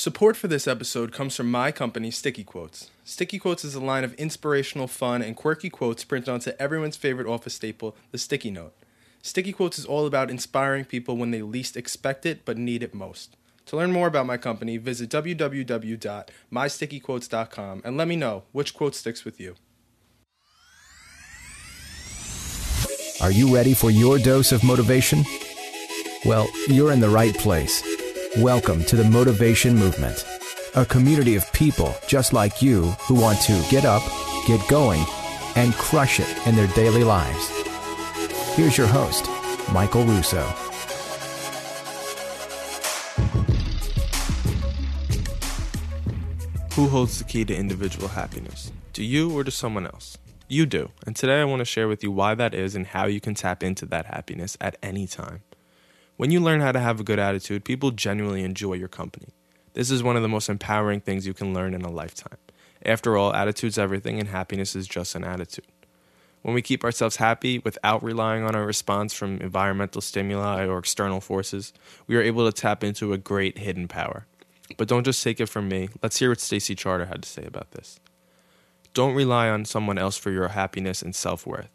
Support for this episode comes from my company, Sticky Quotes. Sticky Quotes is a line of inspirational, fun, and quirky quotes printed onto everyone's favorite office staple, the sticky note. Sticky Quotes is all about inspiring people when they least expect it but need it most. To learn more about my company, visit www.mystickyquotes.com and let me know which quote sticks with you. Are you ready for your dose of motivation? Well, you're in the right place. Welcome to the Motivation Movement, a community of people just like you who want to get up, get going, and crush it in their daily lives. Here's your host, Michael Russo. Who holds the key to individual happiness? Do you or to someone else? You do. And today I want to share with you why that is and how you can tap into that happiness at any time. When you learn how to have a good attitude, people genuinely enjoy your company. This is one of the most empowering things you can learn in a lifetime. After all, attitude's everything, and happiness is just an attitude. When we keep ourselves happy without relying on a response from environmental stimuli or external forces, we are able to tap into a great hidden power. But don't just take it from me. Let's hear what Stacey Charter had to say about this. Don't rely on someone else for your happiness and self worth.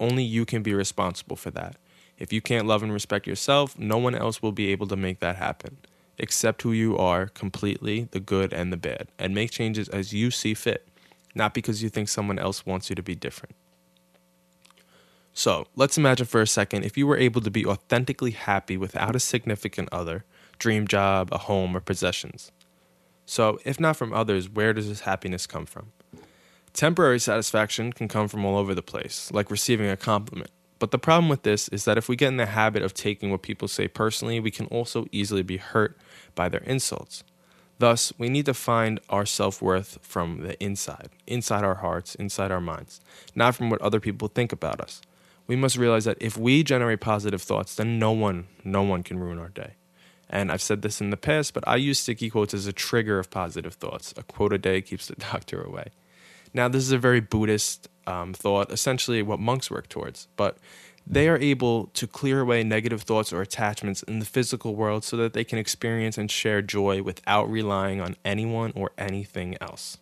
Only you can be responsible for that. If you can't love and respect yourself, no one else will be able to make that happen. Accept who you are completely, the good and the bad, and make changes as you see fit, not because you think someone else wants you to be different. So, let's imagine for a second if you were able to be authentically happy without a significant other, dream job, a home, or possessions. So, if not from others, where does this happiness come from? Temporary satisfaction can come from all over the place, like receiving a compliment. But the problem with this is that if we get in the habit of taking what people say personally, we can also easily be hurt by their insults. Thus, we need to find our self worth from the inside, inside our hearts, inside our minds, not from what other people think about us. We must realize that if we generate positive thoughts, then no one, no one can ruin our day. And I've said this in the past, but I use sticky quotes as a trigger of positive thoughts. A quote a day keeps the doctor away. Now, this is a very Buddhist um, thought, essentially what monks work towards, but they are able to clear away negative thoughts or attachments in the physical world so that they can experience and share joy without relying on anyone or anything else.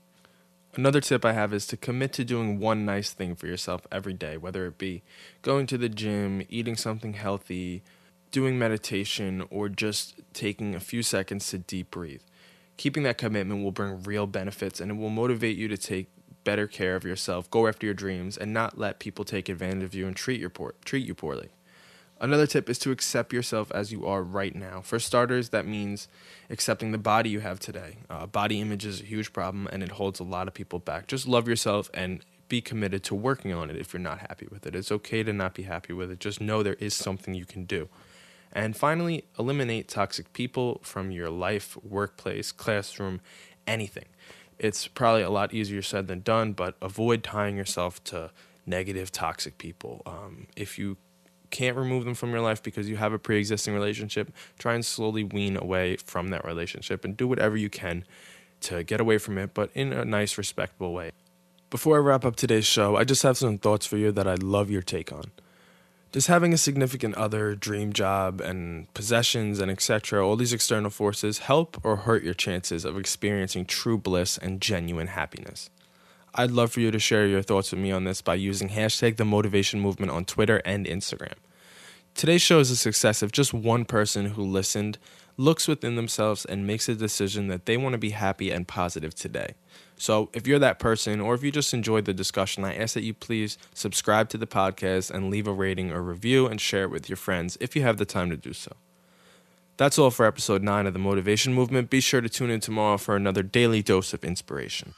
Another tip I have is to commit to doing one nice thing for yourself every day, whether it be going to the gym, eating something healthy, doing meditation, or just taking a few seconds to deep breathe. Keeping that commitment will bring real benefits and it will motivate you to take better care of yourself, go after your dreams, and not let people take advantage of you and treat, your poor, treat you poorly. Another tip is to accept yourself as you are right now. For starters, that means accepting the body you have today. Uh, body image is a huge problem and it holds a lot of people back. Just love yourself and be committed to working on it if you're not happy with it. It's okay to not be happy with it. Just know there is something you can do. And finally, eliminate toxic people from your life, workplace, classroom, anything it's probably a lot easier said than done, but avoid tying yourself to negative, toxic people. Um, if you can't remove them from your life because you have a pre existing relationship, try and slowly wean away from that relationship and do whatever you can to get away from it, but in a nice, respectable way. Before I wrap up today's show, I just have some thoughts for you that I'd love your take on. Does having a significant other, dream job, and possessions and etc., all these external forces help or hurt your chances of experiencing true bliss and genuine happiness? I'd love for you to share your thoughts with me on this by using hashtag the motivation movement on Twitter and Instagram. Today's show is a success if just one person who listened looks within themselves and makes a decision that they want to be happy and positive today. So, if you're that person, or if you just enjoyed the discussion, I ask that you please subscribe to the podcast and leave a rating or review and share it with your friends if you have the time to do so. That's all for episode 9 of the Motivation Movement. Be sure to tune in tomorrow for another daily dose of inspiration.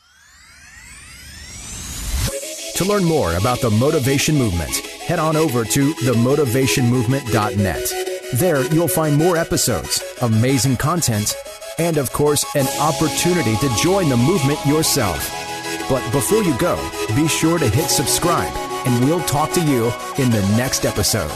To learn more about the Motivation Movement, head on over to themotivationmovement.net. There, you'll find more episodes, amazing content, and of course, an opportunity to join the movement yourself. But before you go, be sure to hit subscribe, and we'll talk to you in the next episode.